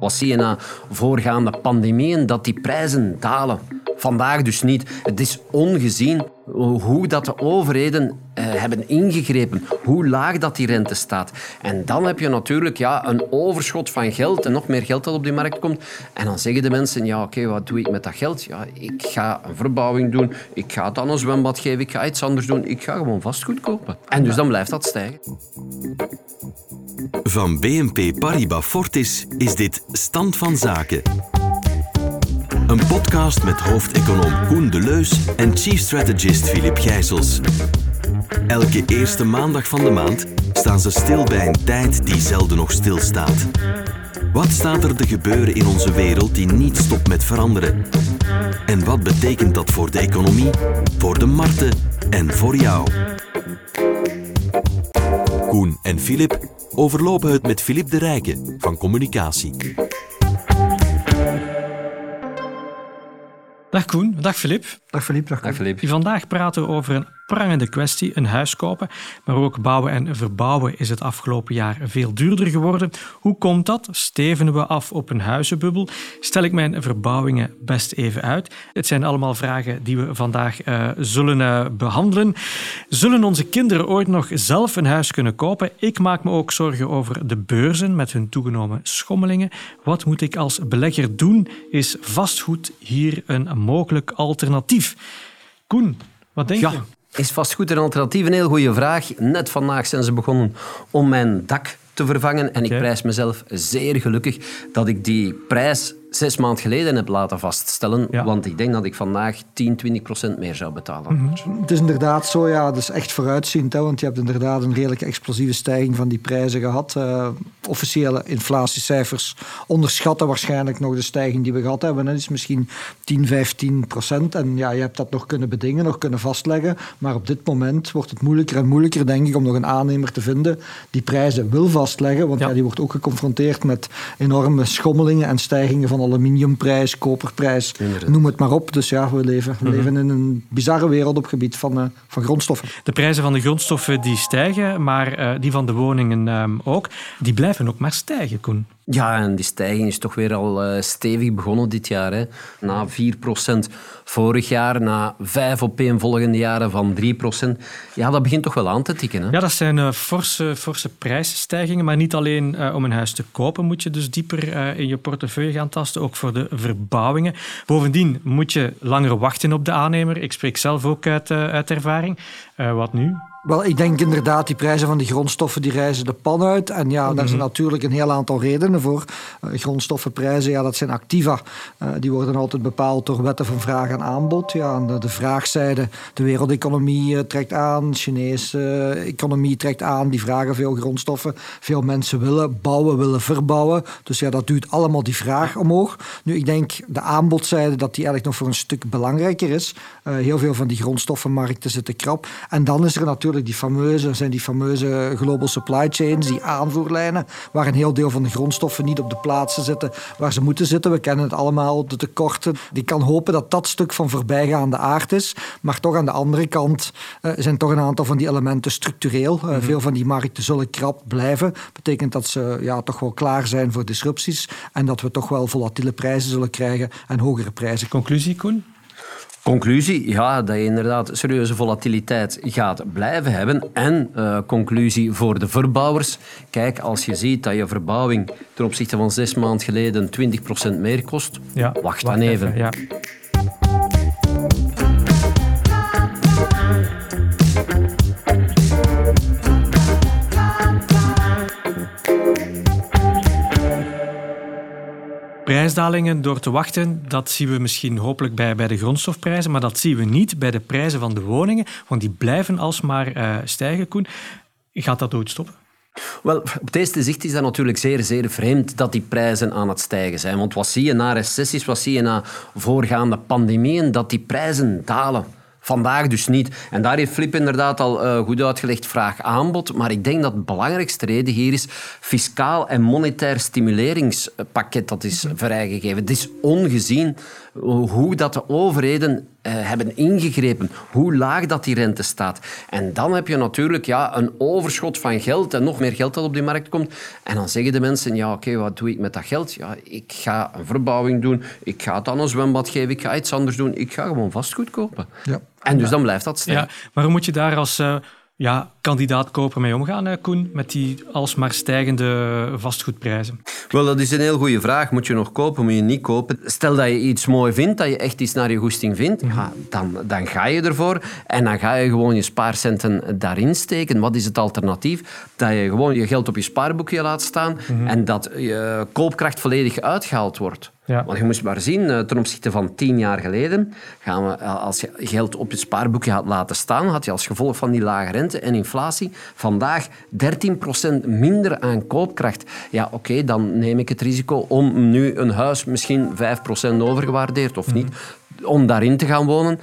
Wat zie je na voorgaande pandemieën? Dat die prijzen dalen. Vandaag dus niet. Het is ongezien hoe dat de overheden eh, hebben ingegrepen, hoe laag dat die rente staat. En dan heb je natuurlijk ja, een overschot van geld en nog meer geld dat op die markt komt. En dan zeggen de mensen, ja oké, wat doe ik met dat geld? Ja, ik ga een verbouwing doen, ik ga aan een zwembad geven, ik ga iets anders doen, ik ga gewoon vastgoed kopen. En dus dan blijft dat stijgen. Van BNP Paribas Fortis is dit Stand van Zaken. Een podcast met hoofdeconoom Koen Leus en chief strategist Filip Gijsels. Elke eerste maandag van de maand staan ze stil bij een tijd die zelden nog stilstaat. Wat staat er te gebeuren in onze wereld die niet stopt met veranderen? En wat betekent dat voor de economie, voor de markten en voor jou? Koen en Filip overlopen het met Filip de Rijke van Communicatie. Dag Koen, dag Filip. Dag Filip, dag. Vandaag praten we over een prangende kwestie, een huis kopen. Maar ook bouwen en verbouwen is het afgelopen jaar veel duurder geworden. Hoe komt dat? Stevenen we af op een huizenbubbel? Stel ik mijn verbouwingen best even uit? Het zijn allemaal vragen die we vandaag uh, zullen uh, behandelen. Zullen onze kinderen ooit nog zelf een huis kunnen kopen? Ik maak me ook zorgen over de beurzen met hun toegenomen schommelingen. Wat moet ik als belegger doen? Is vastgoed hier een mogelijk alternatief? Koen, wat denk ja. je? Is vastgoed een alternatief? Een heel goede vraag. Net vandaag zijn ze begonnen om mijn dak te vervangen. En ik prijs mezelf zeer gelukkig dat ik die prijs zes maanden geleden heb laten vaststellen. Want ik denk dat ik vandaag 10, 20 procent meer zou betalen. Mhm. Het is inderdaad zo, ja, het is echt vooruitziend. Hè, want je hebt inderdaad een redelijk explosieve stijging van die prijzen gehad. Uh, officiële inflatiecijfers onderschatten waarschijnlijk nog de stijging die we gehad hebben. Dat is misschien 10, 15 procent. En ja, je hebt dat nog kunnen bedingen, nog kunnen vastleggen. Maar op dit moment wordt het moeilijker en moeilijker, denk ik, om nog een aannemer te vinden die prijzen wil vastleggen. Want ja. die wordt ook geconfronteerd met enorme schommelingen en stijgingen van aluminiumprijs, koperprijs, noem het maar op. Dus ja, we leven, we mhm. leven in een bizarre wereld op het gebied van, uh, van grondstoffen. De prijzen van de grondstoffen die stijgen, maar uh, die van de woningen uh, ook. Die blijven ook maar stijgen, Koen. Ja, en die stijging is toch weer al uh, stevig begonnen dit jaar. Hè. Na 4% vorig jaar, na vijf opeenvolgende jaren van 3% Ja, dat begint toch wel aan te tikken. Hè? Ja, dat zijn uh, forse, forse prijsstijgingen. Maar niet alleen uh, om een huis te kopen moet je dus dieper in je portefeuille gaan tasten. Ook voor de verbouwingen. Bovendien moet je langer wachten op de aannemer. Ik spreek zelf ook uit, uit ervaring. wat nu? Wel, ik denk inderdaad, die prijzen van die grondstoffen die reizen de pan uit. En ja, daar zijn mhm. natuurlijk een heel aantal redenen voor. Uh, grondstoffenprijzen, ja, dat zijn activa. Uh, die worden altijd bepaald door wetten van vraag en aanbod. Ja, aan de, de vraagzijde, de wereldeconomie uh, trekt aan, de Chinese economie trekt aan. Die vragen veel grondstoffen. Veel mensen willen bouwen, willen verbouwen. Dus ja, dat duwt allemaal die vraag omhoog. Nu, ik denk de aanbodzijde dat die eigenlijk nog voor een stuk belangrijker is. heel veel van die grondstoffenmarkten zitten krap. En dan is er natuurlijk die fameuze, zijn die fameuze global supply chains, die aanvoerlijnen, waar een heel deel van de grondstoffen niet op de plaatsen zitten waar ze moeten zitten. We kennen het allemaal, de tekorten. Die kan hopen dat dat stuk van voorbijgaande aard is. Maar toch aan de andere kant uh, zijn toch een aantal van die elementen structureel. Uh, Veel van die markten zullen krap blijven. Betekent dat ze ja, toch wel klaar zijn voor disrupties en dat we toch wel volatiele prijzen zullen krijgen en hogere prijzen. Conclusie, Koen? Conclusie, ja, dat je inderdaad serieuze volatiliteit gaat blijven hebben. En uh, conclusie voor de verbouwers. Kijk, als je ziet dat je verbouwing ten opzichte van zes maanden geleden 20% meer kost, ja, wacht dan even. even ja. Prijsdalingen door te wachten, dat zien we misschien hopelijk bij, bij de grondstofprijzen, maar dat zien we niet bij de prijzen van de woningen, want die blijven alsmaar uh, stijgen, Koen. Gaat dat ooit stoppen? Wel, op het eerste zicht is dat natuurlijk zeer, zeer vreemd dat die prijzen aan het stijgen zijn. Want wat zie je na recessies, wat zie je na voorgaande pandemieën? Dat die prijzen dalen. Vandaag dus niet. En daar heeft Flip inderdaad al uh, goed uitgelegd, vraag-aanbod. Maar ik denk dat de belangrijkste reden hier is fiscaal en monetair stimuleringspakket dat is vrijgegeven. Het is ongezien hoe dat de overheden hebben ingegrepen. Hoe laag dat die rente staat. En dan heb je natuurlijk ja, een overschot van geld en nog meer geld dat op die markt komt. En dan zeggen de mensen, ja oké, wat doe ik met dat geld? Ja, ik ga een verbouwing doen, ik ga het aan een zwembad geven, ik ga iets anders doen, ik ga gewoon vastgoed kopen. Ja. En dus dan blijft dat staan. Ja, maar hoe moet je daar als... Uh ja, kandidaat koper mee omgaan, Koen, met die alsmaar stijgende vastgoedprijzen? Wel, dat is een heel goede vraag. Moet je nog kopen, moet je niet kopen? Stel dat je iets mooi vindt, dat je echt iets naar je goesting vindt, mhm. ja, dan, dan ga je ervoor en dan ga je gewoon je spaarcenten daarin steken. Wat is het alternatief? Dat je gewoon je geld op je spaarboekje laat staan mhm. en dat je koopkracht volledig uitgehaald wordt. Ja. Want je moest maar zien, eh, ten opzichte van tien jaar geleden, gaan we, eh, als je geld op je spaarboekje had laten staan, had je als gevolg van die lage rente en inflatie vandaag 13% minder aan koopkracht. Ja, oké, dan neem ik het risico om nu een huis misschien 5% overgewaardeerd of niet, om daarin te gaan wonen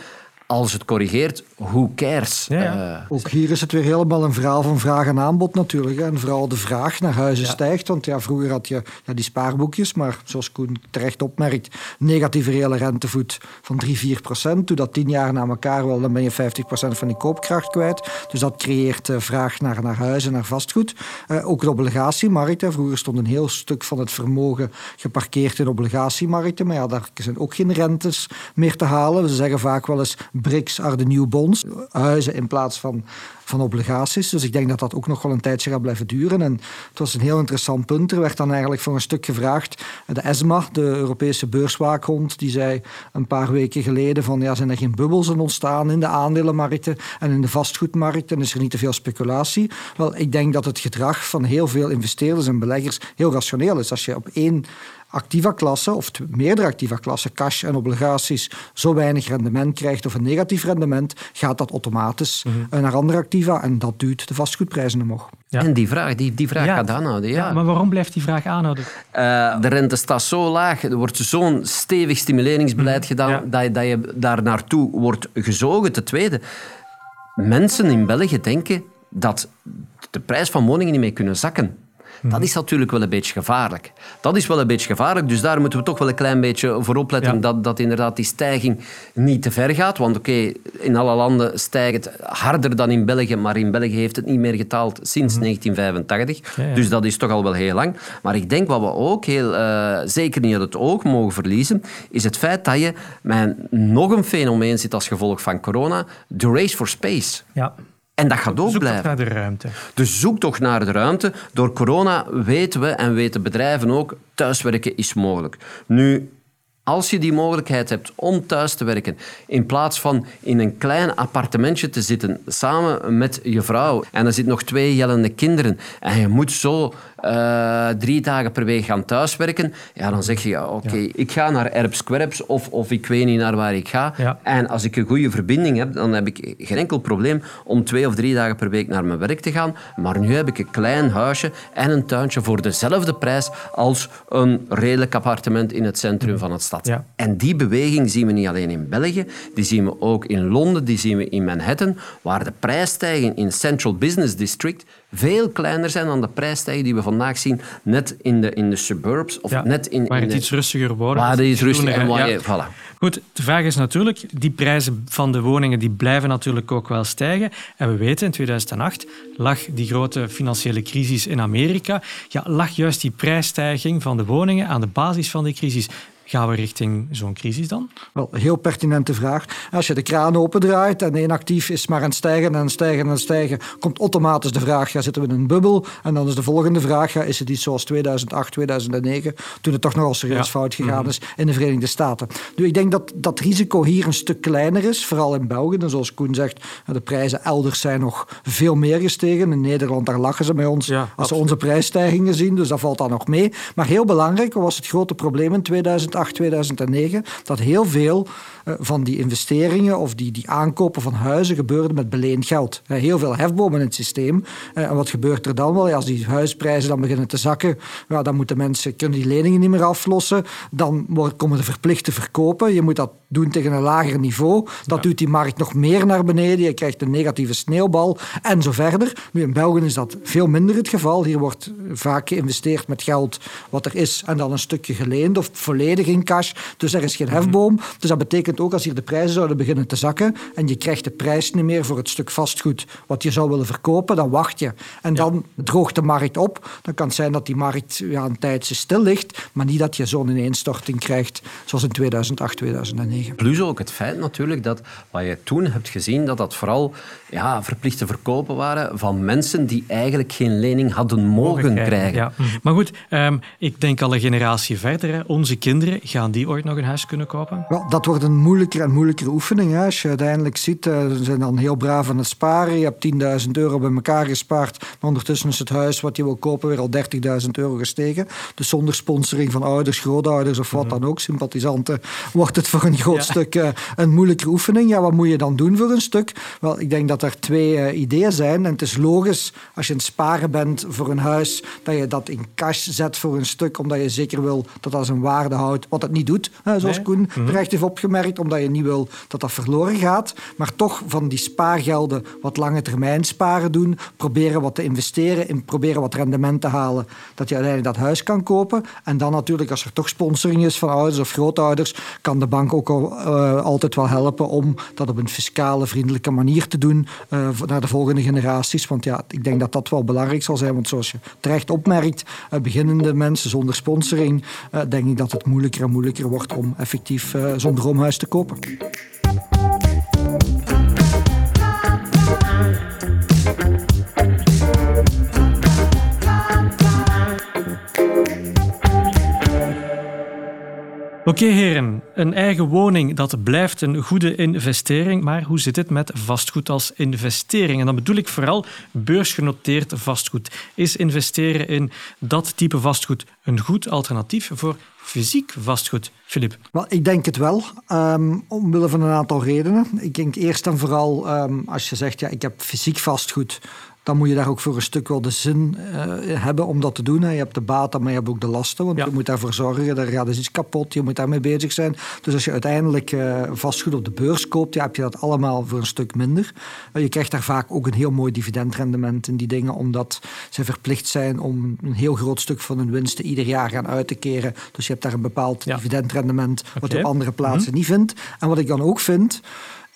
als het corrigeert, who cares? Ja, eh, Ook hier is het weer helemaal een verhaal van vraag en aanbod natuurlijk. Hè. En vooral de vraag naar huizen stijgt. Want ja, vroeger had je ja, die spaarboekjes, maar zoals Koen terecht opmerkt, negatieve reële rentevoet van 3, 4 procent. Doe dat tien jaar na elkaar wel, dan ben je 50 procent van die koopkracht kwijt. Dus dat creëert uh, vraag naar, naar huizen, naar vastgoed. Uh, ook de obligatiemarkt. Hè. Vroeger stond een heel stuk van het vermogen geparkeerd in obligatiemarkten. Maar ja, daar zijn ook geen rentes meer te halen. Ze zeggen vaak wel eens BRICS are de new bonds. Huizen in plaats van, van obligaties. Dus ik denk dat dat ook nog wel een tijdje gaat blijven duren. En het was een heel interessant punt. Er werd dan eigenlijk voor een stuk gevraagd. De ESMA, de Europese beurswaakhond, die zei een paar weken geleden van ja, zijn er geen bubbels ontstaan in de aandelenmarkten en in de vastgoedmarkt en is er niet te veel speculatie? Wel, ik denk dat het gedrag van heel veel investeerders en beleggers heel rationeel is. Als je op één activa-klasse of meerdere activa-klassen, cash en obligaties, zo weinig rendement krijgt of een negatief rendement, gaat dat automatisch mhm. naar andere activa en dat duwt de vastgoedprijzen omhoog. Ja. En die vraag, die, die vraag gaat aanhouden. Ja. ja. maar waarom blijft die vraag aanhouden? Uh, de rente staat zo laag, er wordt zo'n stevig stimuleringsbeleid mhm. gedaan dat, je, dat je daar naartoe wordt gezogen. Ten tweede, mensen in België denken dat de prijs van woningen niet meer kunnen zakken. Dat is natuurlijk wel een beetje gevaarlijk. Dat is wel een beetje gevaarlijk, dus daar moeten we toch wel een klein beetje voor opletten dat, dat inderdaad die stijging niet te ver gaat. Want oké, in alle landen stijgt het harder dan in België, maar in België heeft het niet meer getaald sinds 1985. Mhm. Dus dat is toch al wel heel lang. Maar ik denk wat we ook heel, uh, zeker niet uit het oog mogen verliezen, is het feit dat je met nog een fenomeen zit als gevolg van corona, de race for space. Ja. En dat gaat ook zoek blijven. naar de ruimte. Dus zoek toch naar de ruimte. Door corona weten we en weten bedrijven ook, thuiswerken is mogelijk. Nu, als je die mogelijkheid hebt om thuis te werken, in plaats van in een klein appartementje te zitten samen met je vrouw en er zitten nog twee jellende kinderen en je moet zo uh, drie dagen per week gaan thuiswerken, ja, dan zeg je, ja, oké, ik ga naar Erps of, of ik weet niet naar waar ik ga. En als ik een goede verbinding heb, dan heb ik geen enkel probleem om twee of drie dagen per week naar mijn werk te gaan. Maar nu heb ik een klein huisje en een tuintje voor dezelfde prijs als een redelijk appartement in het centrum mm. van het stad. En die beweging zien we niet alleen in België, die zien we ook in Londen, die zien we in Manhattan, waar de prijsstijging in Central Business District veel kleiner zijn dan de prijsstijging die we vandaag zien net in de, in de suburbs. Of net in, waar het iets rustiger wordt. Waar het iets rustiger. Voilà. Goed, de vraag is natuurlijk, die prijzen van de woningen die blijven natuurlijk ook wel stijgen. En we weten, in 2008 lag die grote financiële crisis in Amerika. Ja, lag juist die prijsstijging van de woningen aan de basis van die crisis. Gaan we richting zo'n crisis dan? Wel, heel pertinente vraag. Als je de kraan opendraait en één actief is maar aan het stijgen en stijgen en stijgen, komt automatisch de vraag, ja, zitten we in een bubbel? En dan is de volgende vraag, ja, is het iets zoals 2008, 2009, toen het toch nogal serieus fout gegaan mhm. is in de Verenigde Staten. Nu, ik denk dat dat risico hier een stuk kleiner is, vooral in België. En zoals Koen zegt, de prijzen elders zijn nog veel meer gestegen. In Nederland, daar lachen ze bij ons als ze onze prijsstijgingen zien, dus dat valt dan nog mee. Maar heel belangrijk was het grote probleem in 2008 2008, 2009, dat heel veel eh, van die investeringen of die, die aankopen van huizen gebeurden met beleend geld. Heel veel hefbomen in het systeem. Eh, en wat gebeurt er dan wel? als die huisprijzen dan beginnen te zakken, ja, dan moeten mensen kunnen die leningen niet meer aflossen. Dan komen de verplicht te verkopen. Je moet dat doen tegen een lager niveau. Dat duwt die markt nog meer naar beneden. Je krijgt een negatieve sneeuwbal en zo verder. Nu, in België is dat veel minder het geval. Hier wordt vaak geïnvesteerd met geld wat er is en dan een stukje geleend of volledig in cash. Dus er is geen hefboom. Dus dat betekent ook als hier de prijzen zouden beginnen te zakken en je krijgt de prijs niet meer voor het stuk vastgoed wat je zou willen verkopen, dan wacht je. En dan droogt de markt op. Dan kan het zijn dat die markt ja, een tijdje stil ligt, maar niet dat je zo'n ineenstorting krijgt zoals in 2008, 2009. Plus ook het feit natuurlijk dat wat je toen hebt gezien, dat dat vooral ja, verplichte verkopen waren van mensen die eigenlijk geen lening hadden mogen, krijgen. Ja. Maar goed, um, ik denk al een generatie verder. Hè. Onze kinderen, gaan die ooit nog een huis kunnen kopen? Wel, dat wordt een moeilijker en moeilijker oefening. Hè. Als je uiteindelijk ziet, uh, ze zijn dan heel braaf aan het sparen. Je hebt 10.000 euro bij elkaar gespaard. Maar ondertussen is het huis wat je wil kopen weer al 30.000 euro gestegen. Dus zonder sponsoring van ouders, grootouders of wat mhm. dan ook, sympathisanten, wordt het voor een groot stuk uh, een moeilijke oefening. Ja, wat moet je dan doen voor een stuk? Wel, ik denk dat er twee uh, ideeën zijn. En het is logisch als je aan het sparen bent voor een huis, dat je dat in cash zet voor een stuk, omdat je zeker wil dat dat zijn waarde houdt. Wat het niet doet, hè, zoals Koen mm terecht heeft opgemerkt, omdat je niet wil dat dat verloren gaat. Maar toch van die spaargelden wat lange termijn sparen doen, proberen wat te investeren, in proberen wat rendement te halen, dat je uiteindelijk dat huis kan kopen. En dan natuurlijk, als er toch sponsoring is van ouders of grootouders, kan de bank ook al, uh, altijd wel helpen om dat op een fiscale, vriendelijke manier te doen uh, naar de volgende generaties. Want ja, ik denk dat dat wel belangrijk zal zijn. Want zoals je terecht opmerkt, uh, beginnende mensen zonder sponsoring, denk ik dat het moeilijker moeilijker wordt om effectief zo'n droomhuis te kopen. Oké heren, een eigen woning dat blijft een goede investering, maar hoe zit het met vastgoed als investering? En dan bedoel ik vooral beursgenoteerd vastgoed. Is investeren in dat type vastgoed een goed alternatief voor fysiek vastgoed, Filip? Wel, ik denk het wel, um, omwille van een aantal redenen. Ik denk eerst en vooral um, als je zegt, ja, ik heb fysiek vastgoed, dan moet je daar ook voor een stuk wel de zin uh, hebben om dat te doen. Je hebt de baten, maar je hebt ook de lasten. Want je moet daarvoor zorgen, er gaat dus iets kapot, je moet daarmee bezig zijn. Dus als je uiteindelijk uh, vastgoed op de beurs koopt, ja, heb je dat allemaal voor een stuk minder. Uh, je krijgt daar vaak ook een heel mooi dividendrendement in die dingen, omdat ze verplicht zijn om een heel groot stuk van hun winsten ieder jaar gaan uit te keren. Dus je hebt daar een bepaald dividendrendement, wat je op andere plaatsen mhm. niet vindt. En wat ik dan ook vind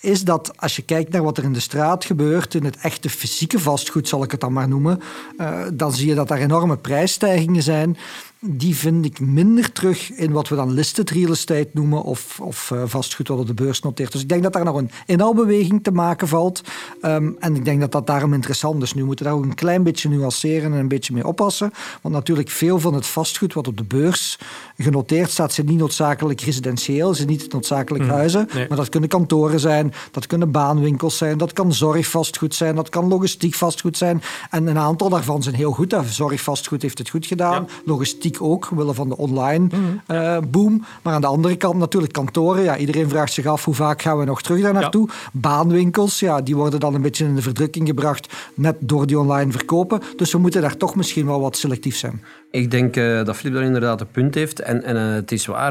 is dat als je kijkt naar wat er in de straat gebeurt, in het echte fysieke vastgoed zal ik het dan maar noemen, uh, dan zie je dat er enorme prijsstijgingen zijn die vind ik minder terug in wat we dan listed real estate noemen of, of uh, vastgoed wat op de beurs noteert. Dus ik denk dat daar nog een inhaalbeweging te maken valt. Um, en ik denk dat dat daarom interessant is. Nu moeten we daar ook een klein beetje nuanceren en een beetje mee oppassen. Want natuurlijk veel van het vastgoed wat op de beurs genoteerd staat, zijn niet noodzakelijk residentieel, zijn niet noodzakelijk hmm. huizen. Maar dat kunnen kantoren zijn, dat kunnen baanwinkels zijn, dat kan zorgvastgoed zijn, dat kan logistiek vastgoed zijn. En een aantal daarvan zijn heel goed. Zorgvastgoed heeft het goed gedaan. Logistiek ook, willen van de online uh, boom. Maar aan de andere kant natuurlijk kantoren. Ja, iedereen vraagt zich af hoe vaak gaan we nog terug daar naartoe. Baanwinkels, ja, die worden dan een beetje in de verdrukking gebracht net door die online verkopen. Dus we moeten daar toch misschien wel wat selectief zijn. Ik denk uh, dat Filip daar inderdaad een punt heeft. En, en uh, het is waar,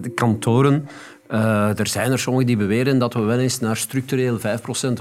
de kantoren uh, er zijn er sommigen die beweren dat we wel eens naar structureel 5%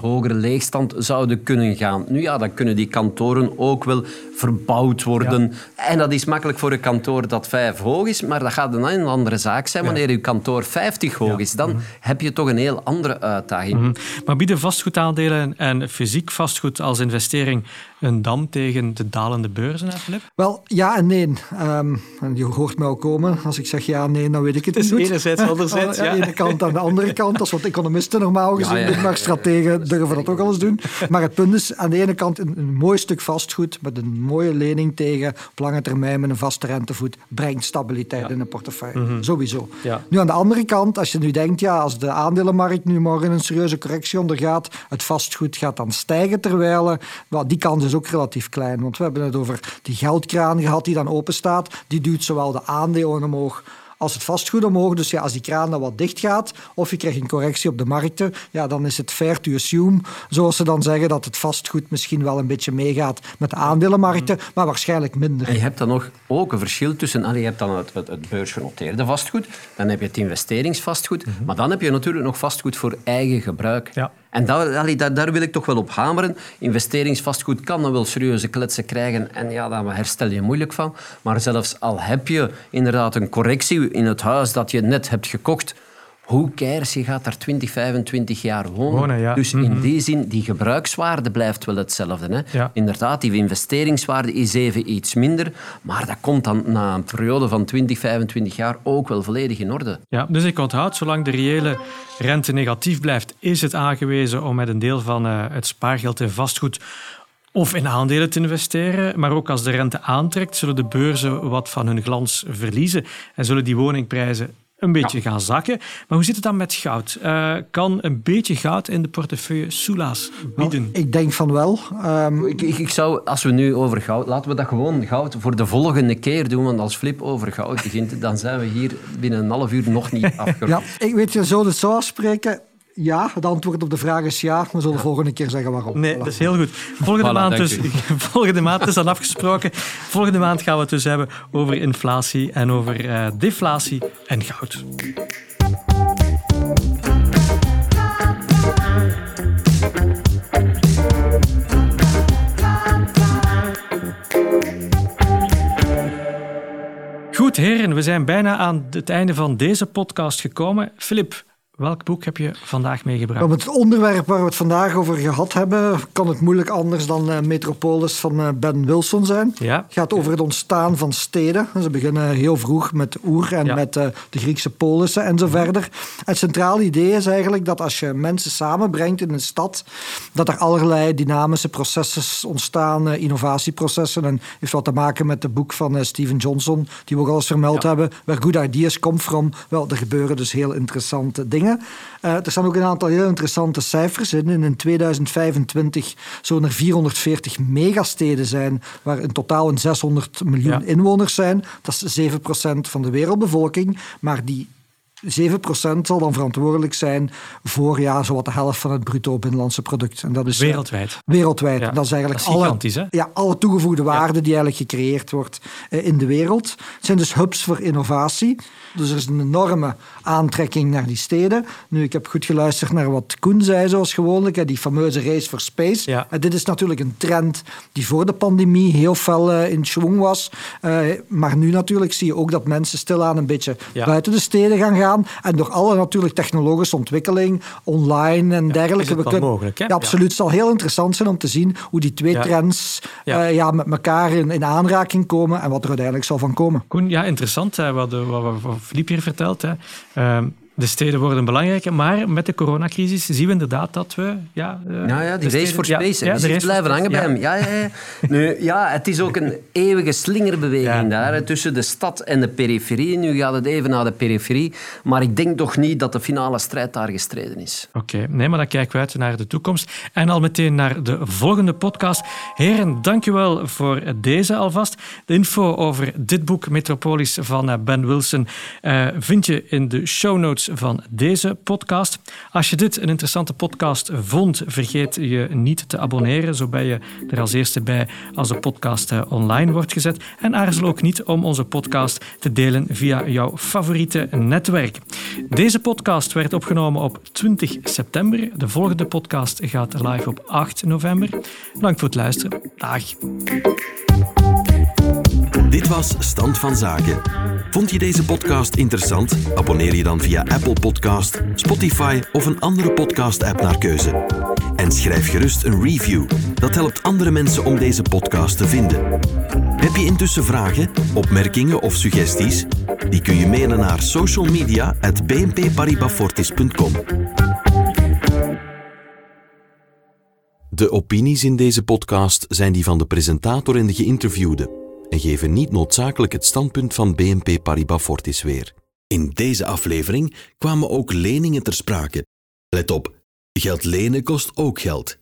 hogere leegstand zouden kunnen gaan. Nu ja, dan kunnen die kantoren ook wel verbouwd worden. En dat is makkelijk voor een kantoor dat 5 hoog is, maar dat gaat een andere zaak zijn wanneer je kantoor 50 hoog is. Dan mhm. heb je toch een heel andere uitdaging. Mhm. Maar bieden vastgoedaandelen en fysiek vastgoed als investering een dam tegen de dalende beurzen, Filip? Wel, ja en nee. Um, je hoort mij al komen. Als ik zeg ja en nee, dan weet ik het, het is niet. enerzijds, anderzijds. Ja. Aan de ene kant, aan de andere kant. Dat is wat economisten normaal gezien ja, doen, maar strategen durven dat ook al eens doen. Maar het punt is, aan de ene kant een, een mooi stuk vastgoed met een mooie lening tegen op lange termijn met een vaste rentevoet brengt stabiliteit in een portefeuille. Mhm. Sowieso. Nu aan de andere kant, als je nu denkt, ja, als de aandelenmarkt nu morgen een serieuze correctie ondergaat, het vastgoed gaat dan stijgen terwijl, well, die kans is ook relatief klein. Want we hebben het over die geldkraan gehad die dan open staat. Die duwt zowel de aandelen omhoog als het vastgoed omhoog. Dus ja, als die kraan dan wat dicht gaat, of je krijgt een correctie op de markten, ja, dan is het fair to assume, zoals ze dan zeggen, dat het vastgoed misschien wel een beetje meegaat met de aandelenmarkten, maar waarschijnlijk minder. En je hebt dan nog ook een verschil tussen, allee, je hebt dan het, het, het beursgenoteerde vastgoed, dan heb je het investeringsvastgoed, maar dan heb je natuurlijk nog vastgoed voor eigen gebruik. Ja. En daar, daar wil ik toch wel op hameren. Investeringsvastgoed kan dan wel serieuze kletsen krijgen en ja, daar herstel je moeilijk van. Maar zelfs al heb je inderdaad een correctie in het huis dat je net hebt gekocht, hoe cares, je gaat daar 20, 25 jaar wonen. Wonen, ja. Dus in Mhm. die zin, die gebruikswaarde blijft wel hetzelfde. Hè? Ja. Inderdaad, die investeringswaarde is even iets minder, maar dat komt dan na een periode van 20, 25 jaar ook wel volledig in orde. Ja, dus ik onthoud, zolang de reële rente negatief blijft, is het aangewezen om met een deel van eh, het spaargeld in vastgoed of in aandelen te investeren. Maar ook als de rente aantrekt, zullen de beurzen wat van hun glans verliezen en zullen die woningprijzen een beetje gaan zakken. Maar hoe zit het dan met goud? Eh, kan een beetje goud in de portefeuille soelaas bieden? Ik denk van wel. Ehm, Ik, ik, ik zou, als we nu over goud... Laten we dat gewoon goud voor de volgende keer doen, want als Flip over goud begint, dan zijn we hier binnen een half uur nog niet afgerond. ja, ik weet je, zo het zo afspreken. Ja, het antwoord op de vraag is ja. We zullen de volgende keer zeggen waarom. Nee, Voilà. dat is heel goed. Volgende, Voilà, maand dus, volgende maand is dan afgesproken. Volgende maand gaan we het dus hebben over inflatie en over eh, deflatie en goud. Goed, heren, we zijn bijna aan het einde van deze podcast gekomen. Filip, welk boek heb je vandaag meegebracht? Om het onderwerp waar we het vandaag over gehad hebben, kan het moeilijk anders dan eh, Metropolis van eh, Ben Wilson zijn. Ja. Het gaat over het ontstaan van steden. Ze beginnen heel vroeg met Oer en Ja. met eh, de Griekse polissen en zo verder. Het centrale idee is eigenlijk dat als je mensen samenbrengt in een stad, dat er allerlei dynamische processen ontstaan, innovatieprocessen. En heeft wat te maken met het boek van Steven Johnson, die we ook al eens vermeld hebben, Where Good Ideas Come From. Wel, er gebeuren dus heel interessante dingen. Eh, er staan ook een aantal heel interessante cijfers in. In 2025 zullen er 440 megasteden zijn, waar in totaal een 600 miljoen Ja. inwoners zijn. Dat is 7% van de wereldbevolking. Maar die 7% zal dan verantwoordelijk zijn voor ja, zowat de helft van het bruto binnenlandse product. En dat is eh, Wereldwijd. Wereldwijd. Ja, Dat is eigenlijk dat is alle, hè? Ja, alle toegevoegde waarde die eigenlijk gecreëerd wordt eh, in de wereld. Het zijn dus hubs voor innovatie. Dus er is een enorme aantrekking naar die steden. Nu, ik heb goed geluisterd naar wat Koen zei, zoals gewoonlijk. hè, Die fameuze race for space. Ja. En dit is natuurlijk een trend die voor de pandemie heel fel eh, in schwung was. Eh, maar nu natuurlijk zie je ook dat mensen stilaan een beetje Ja. buiten de steden gaan gaan. En door alle natuurlijk technologische ontwikkeling, online en dergelijke. is het we wel kunnen- mogelijk, hè? Ja, absoluut. Het zal heel interessant zijn om te zien hoe die twee Ja. trends Ja. eh, ja, met elkaar in, in aanraking komen en wat er uiteindelijk zal van komen. Koen, ja, interessant hè, wat, wat, wat, wat Filip hier vertelt. Hè. Ehm, de steden worden belangrijker, maar met de coronacrisis zien we inderdaad dat we... Ja, eh, Ja, ja, die de race for space. ja, blijven hangen bij hem. Ja, ja, ja. Nu, ja, het is ook een eeuwige slingerbeweging daar, hè, tussen de stad en de periferie. Nu gaat het even naar de periferie, maar ik denk toch niet dat de finale strijd daar gestreden is. Oké, nee, maar dan kijken we uit naar de toekomst. En al meteen naar de volgende podcast. Heren, dankjewel voor deze alvast. De info over dit boek, Metropolis van eh, Ben Wilson, eh, vind je in de show notes van deze podcast. Als je dit een interessante podcast vond, vergeet je niet te abonneren. Zo ben je er als eerste bij als de podcast eh, online wordt gezet. En aarzel ook niet om onze podcast te delen via jouw favoriete netwerk. Deze podcast werd opgenomen op 20 september. De volgende podcast gaat live op 8 november. Bedankt voor het luisteren. Dag. Dit was Stand van Zaken. Vond je deze podcast interessant? Abonneer je dan via Apple Podcast, Spotify of een andere podcast-app naar keuze. En schrijf gerust een review. Dat helpt andere mensen om deze podcast te vinden. Heb je intussen vragen, opmerkingen of suggesties? Die kun je mailen naar socialmedia.bnpparibafortis.com. De opinies in deze podcast zijn die van de presentator en de geïnterviewde en geven niet noodzakelijk het standpunt van BNP Paribas Fortis weer. In deze aflevering kwamen ook leningen ter sprake. Let op, geld lenen kost ook geld.